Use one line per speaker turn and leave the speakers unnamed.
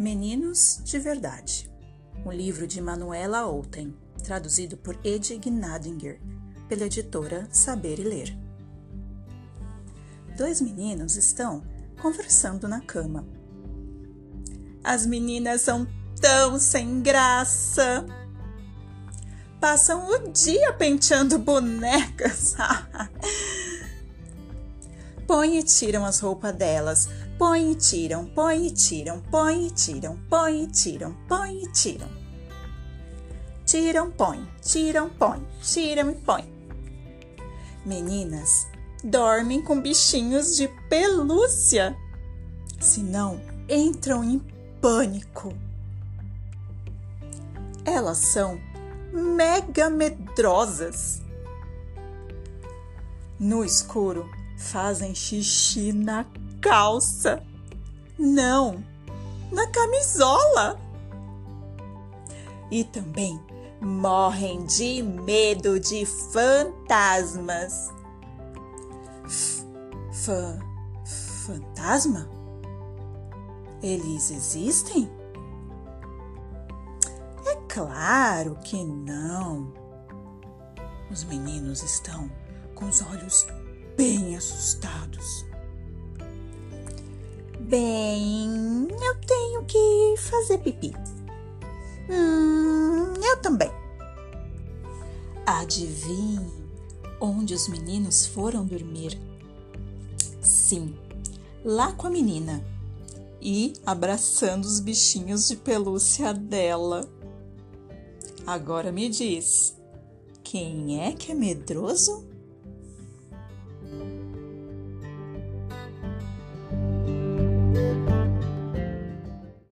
Meninos de Verdade, um livro de Manuela Outen, traduzido por Ed Gnadinger, pela editora Saber e Ler. Dois meninos estão conversando na cama. As meninas são tão sem graça. Passam o dia penteando bonecas. Põe e tiram as roupas delas. Põe e tiram, põe e tiram, põe e tiram, põe e tiram, põe e tiram. Tiram, põe, tiram, põe, tiram e põe. Meninas, dormem com bichinhos de pelúcia. Senão, entram em pânico. Elas são mega medrosas. No escuro, fazem xixi na calça. Não, na camisola. E também morrem de medo de fantasmas. F fantasma? Eles existem? É claro que não. Os meninos estão com os olhos bem assustados. Bem, eu tenho que fazer pipi. Hum, eu também. Adivinhe onde os meninos foram dormir? Sim, lá com a menina e abraçando os bichinhos de pelúcia dela. Agora me diz, quem é que é medroso?